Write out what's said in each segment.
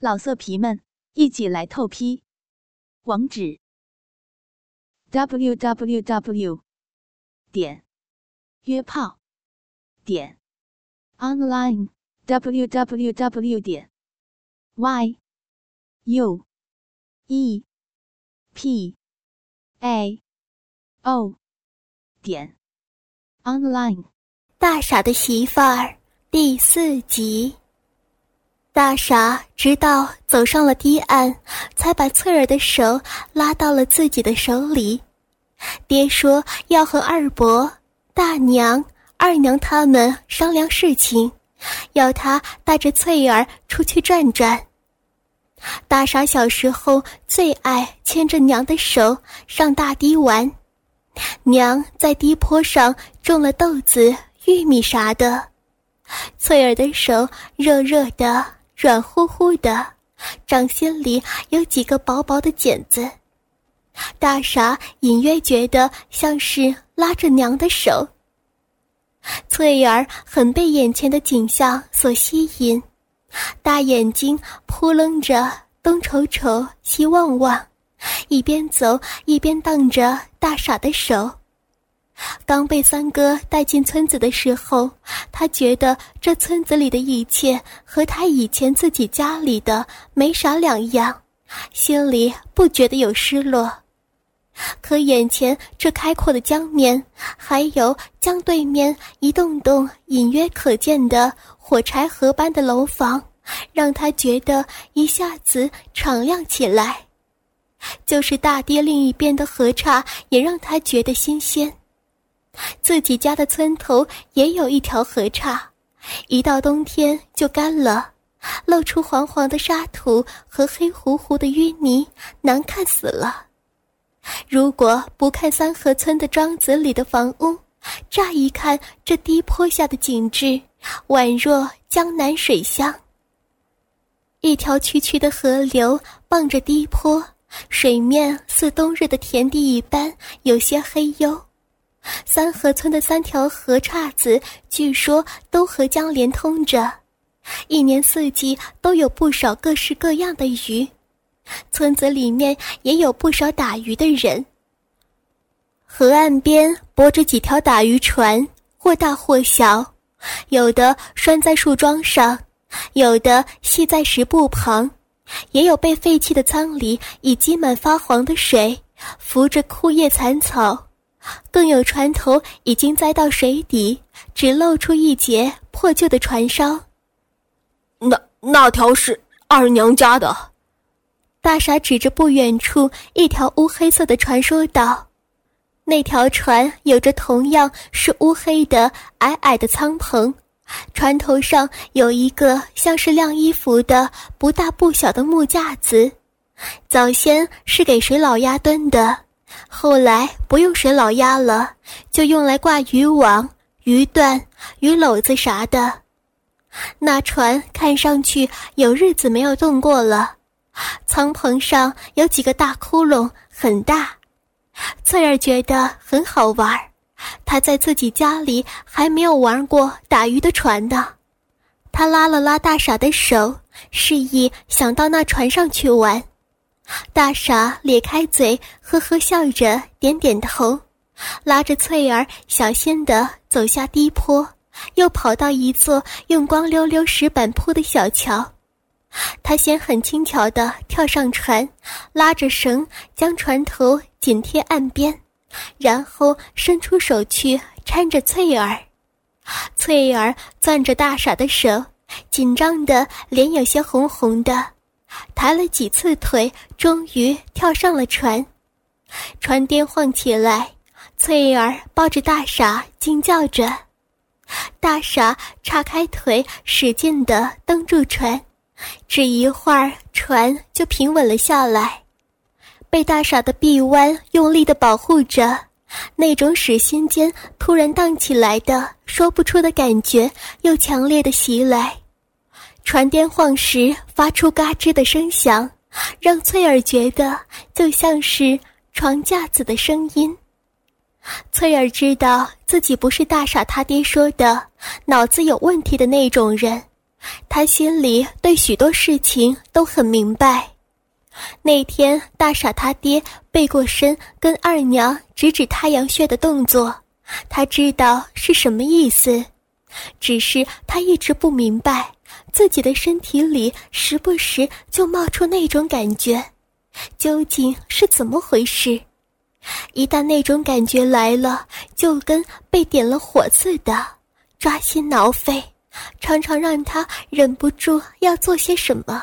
老色皮们，一起来透批！网址：w w w 点约炮点 online w w w 点 y u e p a o 点 online。大傻的媳妇儿第四集。大傻直到走上了堤岸，才把翠儿的手拉到了自己的手里。爹说要和二伯、大娘、二娘他们商量事情，要他带着翠儿出去转转。大傻小时候最爱牵着娘的手上大堤玩，娘在堤坡上种了豆子、玉米啥的，翠儿的手热热的。软乎乎的，掌心里有几个薄薄的茧子。大傻隐约觉得像是拉着娘的手。翠儿很被眼前的景象所吸引，大眼睛扑棱着，东瞅瞅，西望望，一边走一边荡着大傻的手。刚被三哥带进村子的时候，他觉得这村子里的一切和他以前自己家里的没啥两样，心里不觉得有失落。可眼前这开阔的江面，还有江对面一栋栋隐约可见的火柴盒般的楼房，让他觉得一下子敞亮起来。就是大堤另一边的河岔，也让他觉得新鲜。自己家的村头也有一条河岔，一到冬天就干了，露出黄黄的沙土和黑乎乎的淤泥，难看死了。如果不看三河村的庄子里的房屋，乍一看这低坡下的景致，宛若江南水乡。一条曲曲的河流傍着低坡，水面似冬日的田地一般，有些黑幽。三河村的三条河岔子，据说都和江连通着，一年四季都有不少各式各样的鱼。村子里面也有不少打鱼的人。河岸边泊着几条打鱼船，或大或小，有的拴在树桩上，有的系在石埠旁，也有被废弃的仓里已积满发黄的水，浮着枯叶残草。更有船头已经栽到水底，只露出一截破旧的船梢。那那条是二娘家的。大傻指着不远处一条乌黑色的船说道：“那条船有着同样是乌黑的矮矮的舱棚，船头上有一个像是晾衣服的不大不小的木架子，早先是给水老鸭蹲的。”后来不用水老鸭了，就用来挂渔网、鱼段、鱼篓子啥的。那船看上去有日子没有动过了，舱棚上有几个大窟窿，很大。翠儿觉得很好玩，她在自己家里还没有玩过打鱼的船呢。她拉了拉大傻的手，示意想到那船上去玩。大傻咧开嘴，呵呵笑着，点点头，拉着翠儿小心地走下低坡，又跑到一座用光溜溜石板铺的小桥。他先很轻巧地跳上船，拉着绳将船头紧贴岸边，然后伸出手去搀着翠儿。翠儿攥着大傻的手，紧张的脸有些红红的。抬了几次腿，终于跳上了船。船颠晃起来，翠儿抱着大傻惊叫着。大傻叉开腿，使劲地蹬住船，只一会儿，船就平稳了下来。被大傻的臂弯用力地保护着，那种使心间突然荡起来的说不出的感觉，又强烈的袭来。船颠晃时发出嘎吱的声响，让翠儿觉得就像是床架子的声音。翠儿知道自己不是大傻他爹说的脑子有问题的那种人，他心里对许多事情都很明白。那天大傻他爹背过身跟二娘指指太阳穴的动作，他知道是什么意思，只是他一直不明白自己的身体里时不时就冒出那种感觉，究竟是怎么回事？一旦那种感觉来了，就跟被点了火似的，抓心挠肺，常常让他忍不住要做些什么。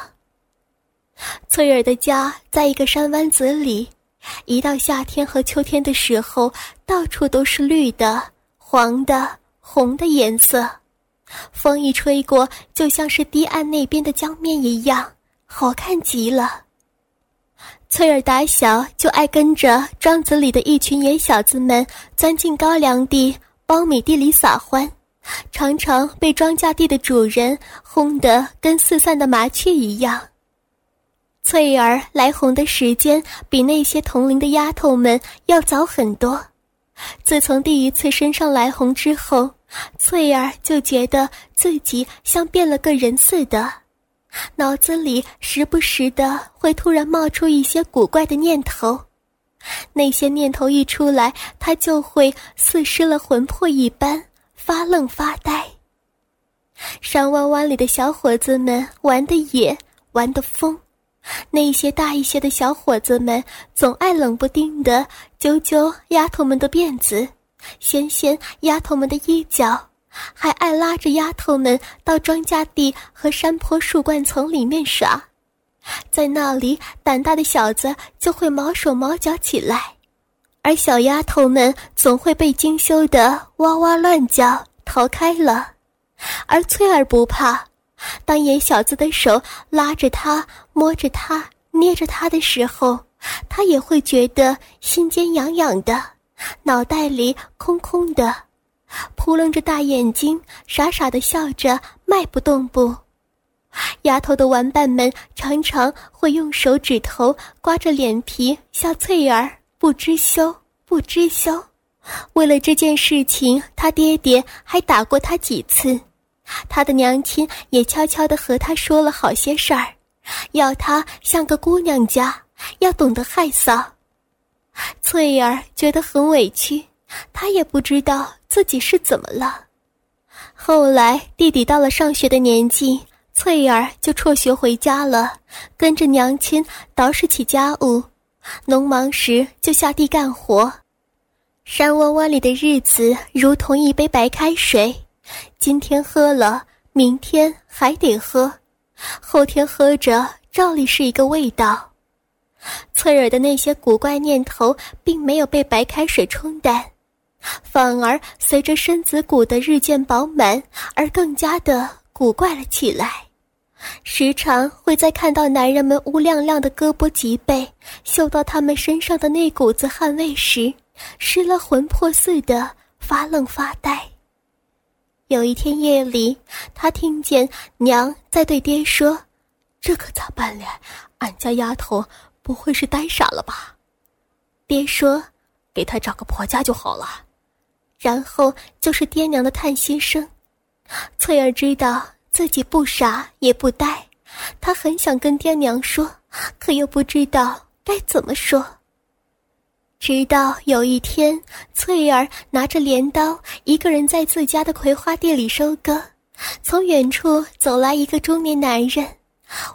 翠儿的家在一个山湾子里，一到夏天和秋天的时候，到处都是绿的、黄的、红的颜色，风一吹过，就像是堤岸那边的江面一样，好看极了。翠儿打小就爱跟着庄子里的一群野小子们钻进高粱地、苞米地里撒欢，常常被庄稼地的主人轰得跟四散的麻雀一样。翠儿来红的时间比那些同龄的丫头们要早很多。自从第一次身上来红之后，翠儿就觉得自己像变了个人似的，脑子里时不时的会突然冒出一些古怪的念头。那些念头一出来，她就会似失了魂魄一般发愣发呆。山湾湾里的小伙子们玩的野，玩的疯。那些大一些的小伙子们总爱冷不丁的揪揪丫头们的辫子，掀掀丫头们的衣角，还爱拉着丫头们到庄稼地和山坡树冠丛里面耍。在那里，胆大的小子就会毛手毛脚起来，而小丫头们总会被惊羞的哇哇乱叫逃开了。而翠儿不怕。当野小子的手拉着她、摸着她、捏着她的时候，他也会觉得心尖痒痒的，脑袋里空空的，扑棱着大眼睛，傻傻的笑着，迈不动步。丫头的玩伴们常常会用手指头刮着脸皮笑翠儿不知羞，不知羞。为了这件事情，他爹爹还打过他几次。他的娘亲也悄悄地和他说了好些事儿，要他像个姑娘家，要懂得害臊。翠儿觉得很委屈，她也不知道自己是怎么了。后来弟弟到了上学的年纪，翠儿就辍学回家了，跟着娘亲捯饬起家务，农忙时就下地干活。山湾湾里的日子如同一杯白开水。今天喝了，明天还得喝，后天喝着照例是一个味道。翠儿的那些古怪念头并没有被白开水冲淡，反而随着身子骨的日渐饱满而更加的古怪了起来。时常会在看到男人们乌亮亮的胳膊脊背，嗅到他们身上的那股子汗味时，失了魂魄似的发愣发呆。有一天夜里，他听见娘在对爹说：“这可咋办嘞？俺家丫头不会是呆傻了吧？”爹说：“给她找个婆家就好了。”然后就是爹娘的叹息声。翠儿知道自己不傻也不呆，她很想跟爹娘说，可又不知道该怎么说。直到有一天，翠儿拿着镰刀，一个人在自家的葵花地里收割。从远处走来一个中年男人，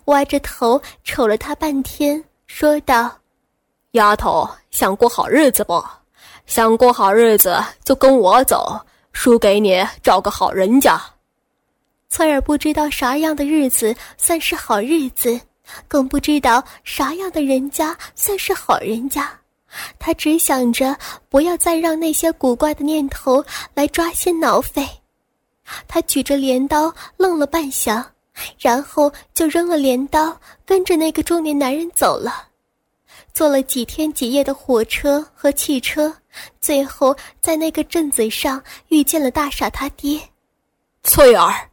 歪着头瞅了他半天，说道：“丫头，想过好日子不？想过好日子就跟我走，叔给你找个好人家。”翠儿不知道啥样的日子算是好日子，更不知道啥样的人家算是好人家。他只想着不要再让那些古怪的念头来抓心挠肺。他举着镰刀愣了半晌，然后就扔了镰刀，跟着那个中年男人走了。坐了几天几夜的火车和汽车，最后在那个镇子上遇见了大傻他爹。翠儿，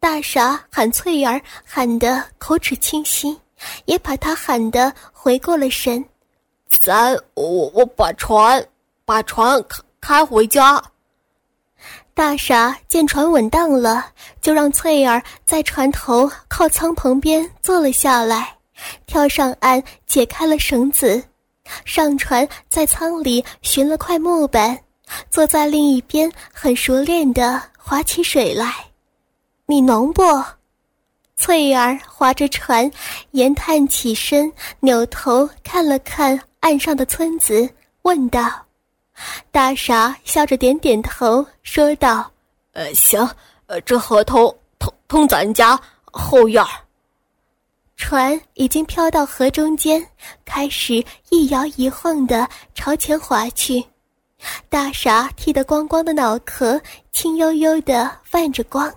大傻喊翠儿，喊得口齿清晰，也把他喊得回过了神。咱我我把船，把船开开回家。大傻见船稳当了，就让翠儿在船头靠舱旁边坐了下来，跳上岸解开了绳子，上船在舱里寻了块木板，坐在另一边很熟练的划起水来。你能不？翠儿划着船，沿探起身，扭头看了看岸上的村子，问道。大傻笑着点点头，说道：“呃，行，呃，这河头通通咱家后院。”船已经飘到河中间，开始一摇一晃的朝前划去。大傻剃得光光的脑壳，青悠悠的泛着光。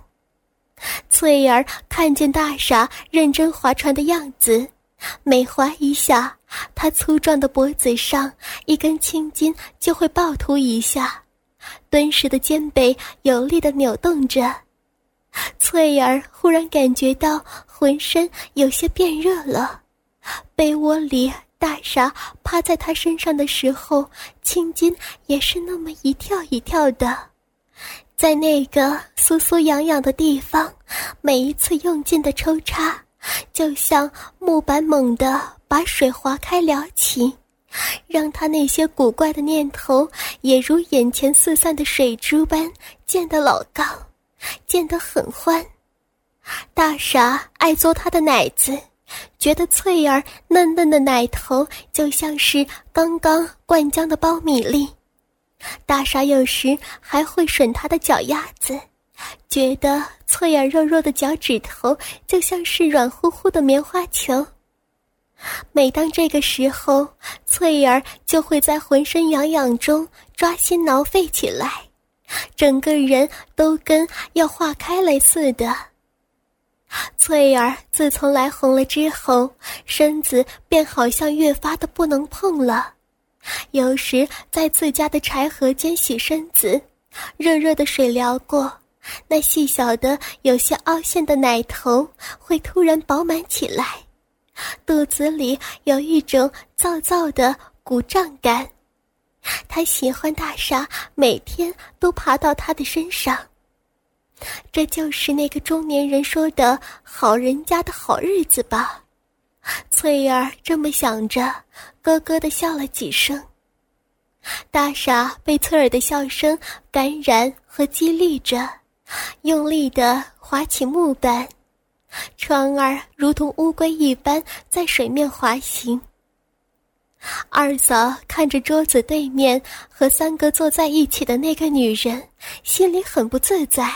翠儿看见大傻认真划船的样子，每划一下。他粗壮的脖子上一根青筋就会暴突一下，敦实的肩背有力的扭动着。翠儿忽然感觉到浑身有些变热了，被窝里大傻趴在他身上的时候，青筋也是那么一跳一跳的，在那个酥酥痒痒的地方，每一次用劲的抽插，就像木板猛地。把水划开撩起，让他那些古怪的念头也如眼前四散的水珠般溅得老高，溅得很欢。大傻爱嘬他的奶子，觉得翠儿嫩嫩的奶头就像是刚刚灌浆的苞米粒。大傻有时还会吮他的脚丫子，觉得翠儿肉肉的脚趾头就像是软乎乎的棉花球。每当这个时候，翠儿就会在浑身痒痒中抓心挠肺起来，整个人都跟要化开了似的。翠儿自从来红了之后，身子便好像越发的不能碰了。有时在自家的柴禾间洗身子，热热的水撩过，那细小的有些凹陷的奶头会突然饱满起来。肚子里有一种燥燥的鼓胀感，他喜欢大傻每天都爬到他的身上。这就是那个中年人说的好人家的好日子吧？翠儿这么想着，咯咯的笑了几声。大傻被翠儿的笑声感染和激励着，用力的划起木板。船儿如同乌龟一般在水面滑行。二嫂看着桌子对面和三哥坐在一起的那个女人，心里很不自在。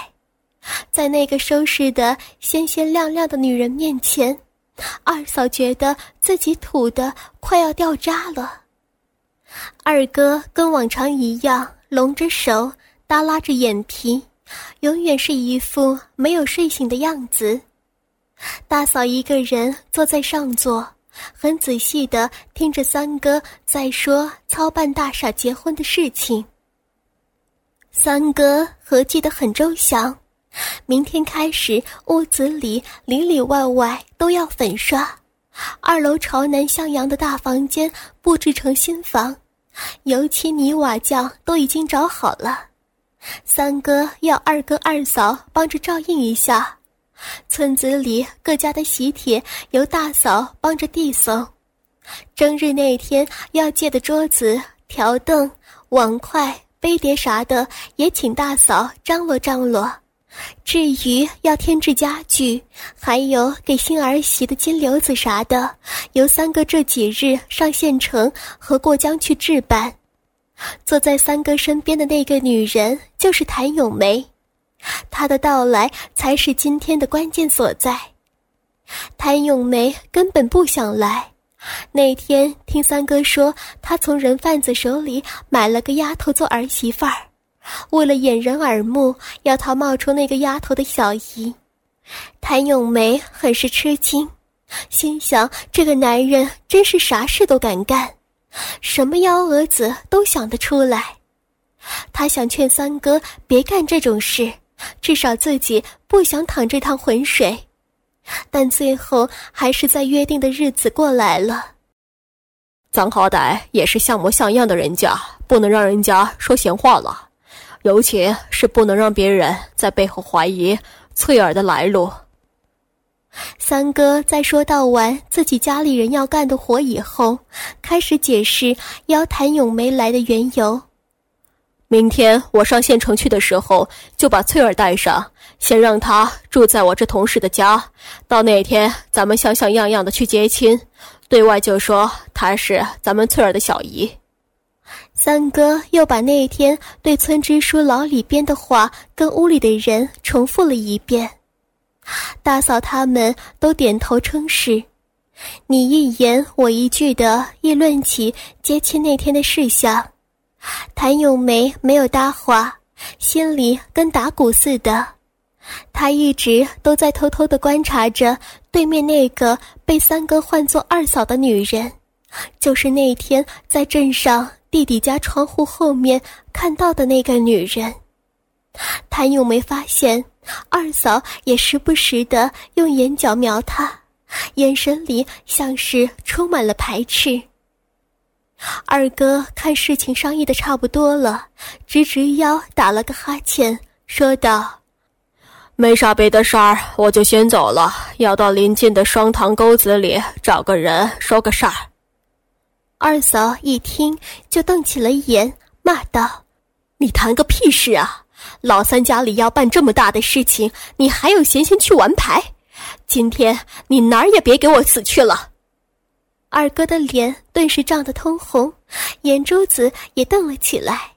在那个收拾的鲜鲜亮亮的女人面前，二嫂觉得自己土的快要掉渣了。二哥跟往常一样，拢着手，耷拉着眼皮，永远是一副没有睡醒的样子。大嫂一个人坐在上座，很仔细的听着三哥在说操办大傻结婚的事情。三哥合计的很周详，明天开始屋子里里里外外都要粉刷，二楼朝南向阳的大房间布置成新房，油漆泥瓦匠都已经找好了，三哥要二哥二嫂帮着照应一下。村子里各家的喜帖由大嫂帮着递送，正日那天要借的桌子、条凳、碗筷、杯碟啥的也请大嫂张罗张罗。至于要添置家具，还有给新儿媳的金流子啥的，由三哥这几日上县城和过江去置办。坐在三哥身边的那个女人就是谭咏梅。她的到来才是今天的关键所在。谭咏梅根本不想来。那天听三哥说，他从人贩子手里买了个丫头做儿媳妇儿，为了掩人耳目，要他冒充那个丫头的小姨。谭咏梅很是吃惊，心想这个男人真是啥事都敢干，什么幺蛾子都想得出来。他想劝三哥别干这种事。至少自己不想淌这趟浑水，但最后还是在约定的日子过来了。咱好歹也是像模像样的人家，不能让人家说闲话了。尤其是不能让别人在背后怀疑翠儿的来路。三哥在说到完自己家里人要干的活以后，开始解释邀谭咏梅来的缘由。明天我上县城去的时候，就把翠儿带上，先让她住在我这同事的家。到那天，咱们像像样样的去接亲，对外就说她是咱们翠儿的小姨。三哥又把那天对村支书老李编的话跟屋里的人重复了一遍。大嫂他们都点头称是，你一言我一句的议论起接亲那天的事项。谭咏梅没有搭话，心里跟打鼓似的。她一直都在偷偷的观察着对面那个被三哥唤作二嫂的女人，就是那天在镇上弟弟家窗户后面看到的那个女人。谭咏梅发现二嫂也时不时的用眼角瞄她，眼神里像是充满了排斥。二哥看事情商议的差不多了，直直腰打了个哈欠，说道：“没啥别的事儿，我就先走了，要到临近的双塘沟子里找个人说个事儿。”二嫂一听就瞪起了眼，骂道：“你谈个屁事啊！老三家里要办这么大的事情，你还有闲心去玩牌？今天你哪儿也别给我死去了！”二哥的脸顿时涨得通红，眼珠子也瞪了起来。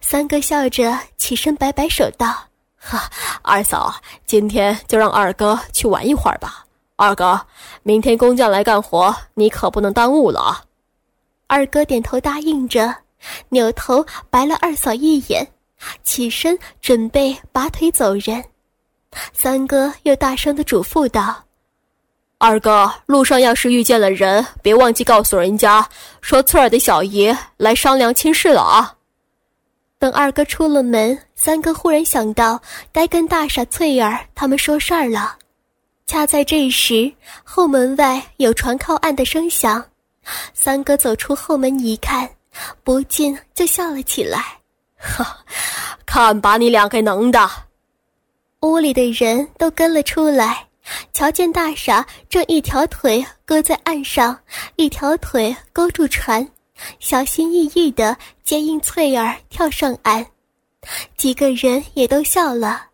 三哥笑着起身摆摆手道：“哈，二嫂，今天就让二哥去玩一会儿吧。二哥，明天工匠来干活，你可不能耽误了啊。”二哥点头答应着，扭头白了二嫂一眼，起身准备拔腿走人。三哥又大声的嘱咐道。二哥，路上要是遇见了人，别忘记告诉人家，说翠儿的小姨来商量亲事了啊。等二哥出了门，三哥忽然想到该跟大傻翠儿他们说事儿了。恰在这时，后门外有船靠岸的声响，三哥走出后门一看，不禁就笑了起来。哈，看把你俩给能的！屋里的人都跟了出来。瞧见大傻正一条腿搁在岸上，一条腿勾住船，小心翼翼地接应翠儿跳上岸。几个人也都笑了。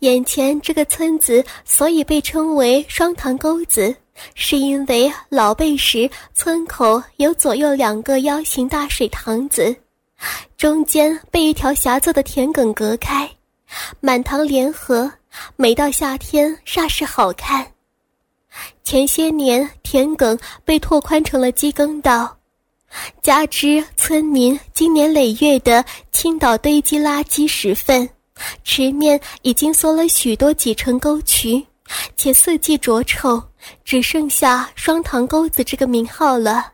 眼前这个村子所以被称为双塘沟子，是因为老辈时村口有左右两个腰形大水塘子，中间被一条狭窄的田埂隔开，满塘莲河。每到夏天，煞是好看。前些年，田埂被拓宽成了机耕道，加之村民经年累月的倾倒堆积垃圾石粪，池面已经缩了许多几成沟渠，且四季浊臭，只剩下双塘沟子这个名号了。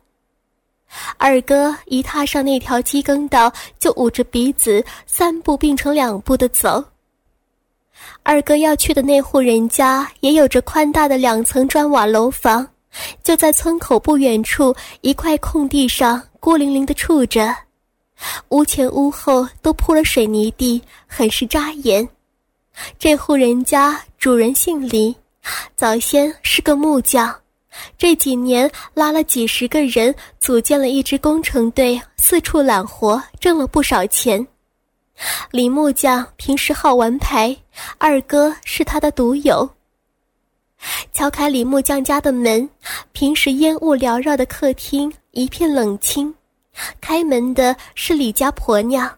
二哥一踏上那条机耕道，就捂着鼻子，三步并成两步的走。二哥要去的那户人家也有着宽大的两层砖瓦楼房，就在村口不远处一块空地上孤零零地处着，屋前屋后都铺了水泥地，很是扎眼。这户人家主人姓李，早先是个木匠，这几年拉了几十个人组建了一支工程队，四处揽活，挣了不少钱。李木匠平时好玩牌，二哥是他的独友。敲开李木匠家的门，平时烟雾缭绕的客厅一片冷清。开门的是李家婆娘，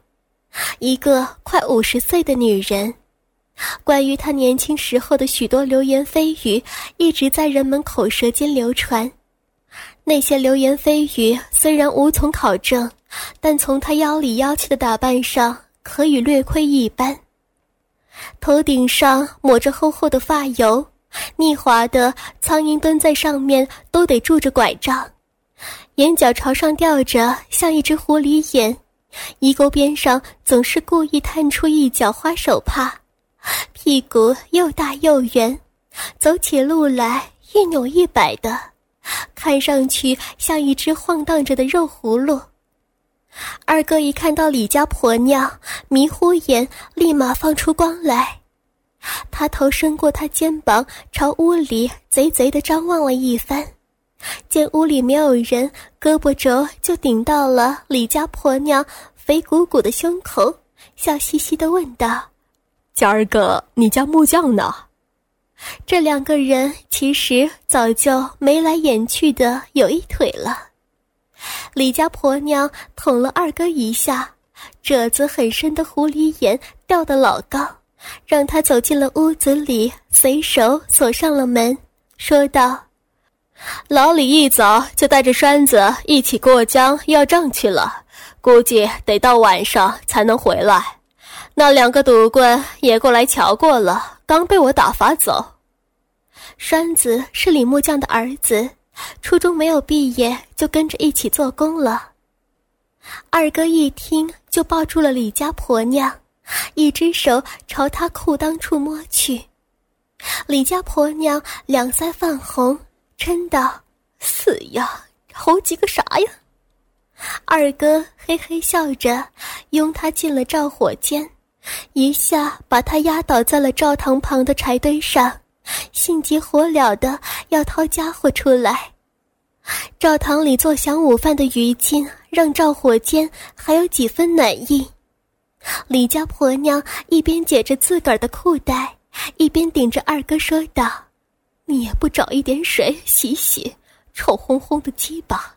一个快五十岁的女人。关于他年轻时候的许多流言蜚语，一直在人们口舌间流传。那些流言蜚语虽然无从考证，但从他妖里妖气的打扮上。可以略窥一斑。头顶上抹着厚厚的发油，腻滑的苍蝇蹲在上面都得拄着拐杖，眼角朝上吊着，像一只狐狸眼。衣钩边上总是故意探出一角花手帕，屁股又大又圆，走起路来一扭一摆的，看上去像一只晃荡着的肉葫芦。二哥一看到李家婆娘，迷糊眼立马放出光来。他头伸过他肩膀，朝屋里贼贼的张望了一番，见屋里没有人，胳膊肘就顶到了李家婆娘肥鼓鼓的胸口，笑嘻嘻的问道：“今儿哥，你家木匠呢？”这两个人其实早就眉来眼去的有一腿了。李家婆娘捅了二哥一下，褶子很深的狐狸眼掉得老高，让他走进了屋子里，随手锁上了门，说道：“老李一早就带着栓子一起过江要账去了，估计得到晚上才能回来。那两个赌棍也过来瞧过了，刚被我打发走。栓子是李木匠的儿子。”初中没有毕业，就跟着一起做工了。二哥一听，就抱住了李家婆娘，一只手朝她裤裆处摸去。李家婆娘两腮泛红，嗔道：“死呀，猴急个啥呀？”二哥嘿嘿笑着，拥她进了照火间，一下把他压倒在了灶堂旁的柴堆上。心急火燎的要掏家伙出来。灶堂里做晌午饭的余烬，让灶火间还有几分暖意。李家婆娘一边解着自个儿的裤带，一边顶着二哥说道：“你也不找一点水洗洗，臭烘烘的鸡巴。”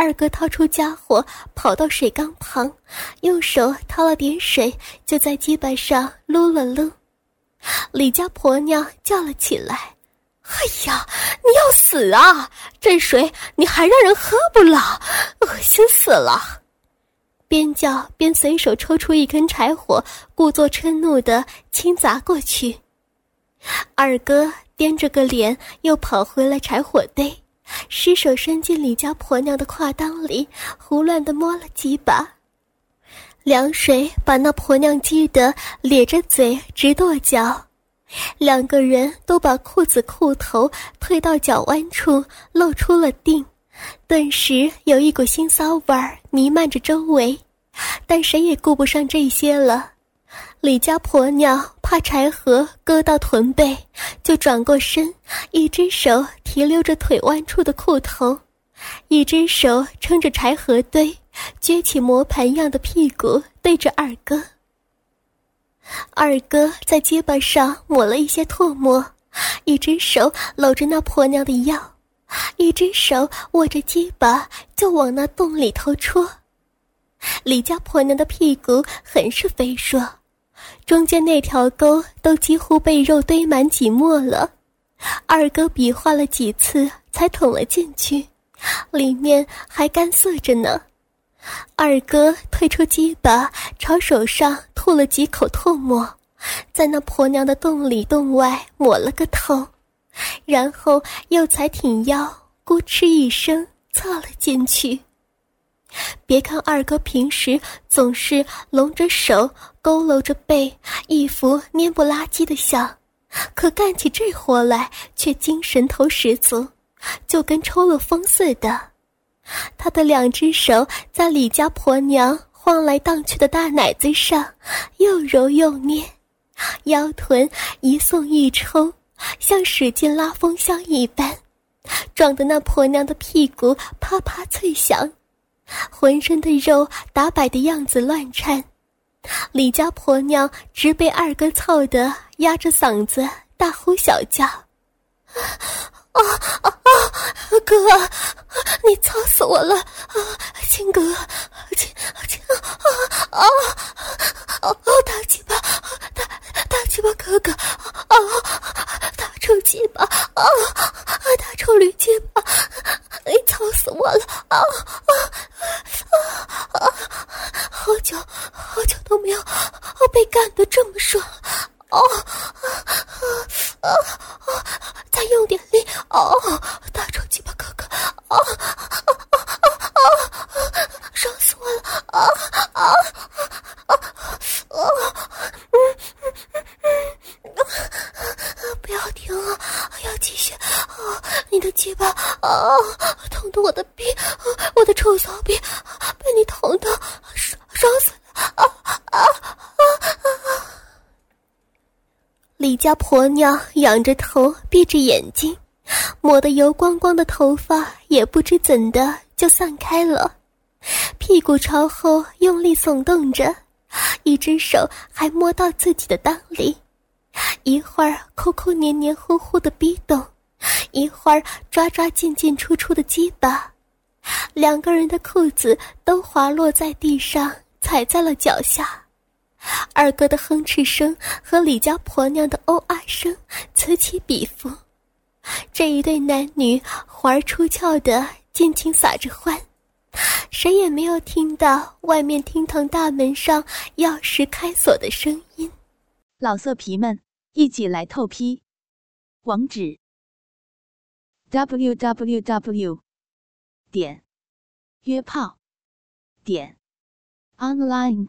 二哥掏出家伙，跑到水缸旁，用手掏了点水，就在鸡巴上撸了撸。李家婆娘叫了起来：“哎呀，你要死啊！这水你还让人喝不了，恶心死了！”边叫边随手抽出一根柴火，故作嗔怒的轻砸过去。二哥掂着个脸，又跑回了柴火堆，失手伸进李家婆娘的胯裆里，胡乱的摸了几把。凉水把那婆娘激得咧着嘴直跺脚，两个人都把裤子裤头退到脚弯处，露出了腚，顿时有一股腥骚味儿弥漫着周围，但谁也顾不上这些了。李家婆娘怕柴禾割到臀背，就转过身，一只手提溜着腿弯处的裤头，一只手撑着柴禾堆。撅起磨盘样的屁股对着二哥，二哥在肩膀上抹了一些唾沫，一只手搂着那婆娘的腰，一只手握着鸡巴就往那洞里头戳。李家婆娘的屁股很是肥硕，中间那条沟都几乎被肉堆满挤没了。二哥比划了几次才捅了进去，里面还干涩着呢。二哥退出鸡巴，朝手上吐了几口唾沫，在那婆娘的洞里洞外抹了个透，然后又才挺腰，咕哧一声插了进去。别看二哥平时总是拢着手，佝偻着背，一副蔫不拉几的相，可干起这活来却精神头十足，就跟抽了风似的。他的两只手在李家婆娘晃来荡去的大奶子上，又揉又捏，腰臀一送一抽，像使劲拉风箱一般，撞得那婆娘的屁股啪啪脆响，浑身的肉打摆的样子乱颤。李家婆娘直被二哥操得压着嗓子大呼小叫。啊啊啊！哥，你操死我了！啊，亲哥，亲亲啊啊啊！大鸡巴，大大鸡巴哥哥，啊，大臭鸡巴，啊，大臭驴鸡巴，你操死我了！啊啊啊啊！好久好久都没有被干得这么爽！哦，啊啊啊！用点力！哦，大壮鸡巴哥哥！哦啊啊啊啊！爽死我了！啊啊啊啊！嗯嗯嗯嗯，不要停啊，要继续！啊，你的鸡巴啊，痛疼的我的逼，我的臭骚逼，被你捅的，烧烧死了！啊啊啊啊！李家婆娘仰着头，闭着眼睛，抹得油光光的头发也不知怎的就散开了，屁股朝后用力耸动着，一只手还摸到自己的裆里，一会儿抠抠黏黏糊糊的逼洞。一会儿抓抓进进出出的鸡巴，两个人的裤子都滑落在地上，踩在了脚下。二哥的哼哧声和李家婆娘的哦啊声此起彼伏，这一对男女环儿出窍的尽情撒着欢，谁也没有听到外面厅堂大门上钥匙开锁的声音。老色皮们，一起来透批，网址。w w w 点约炮点 online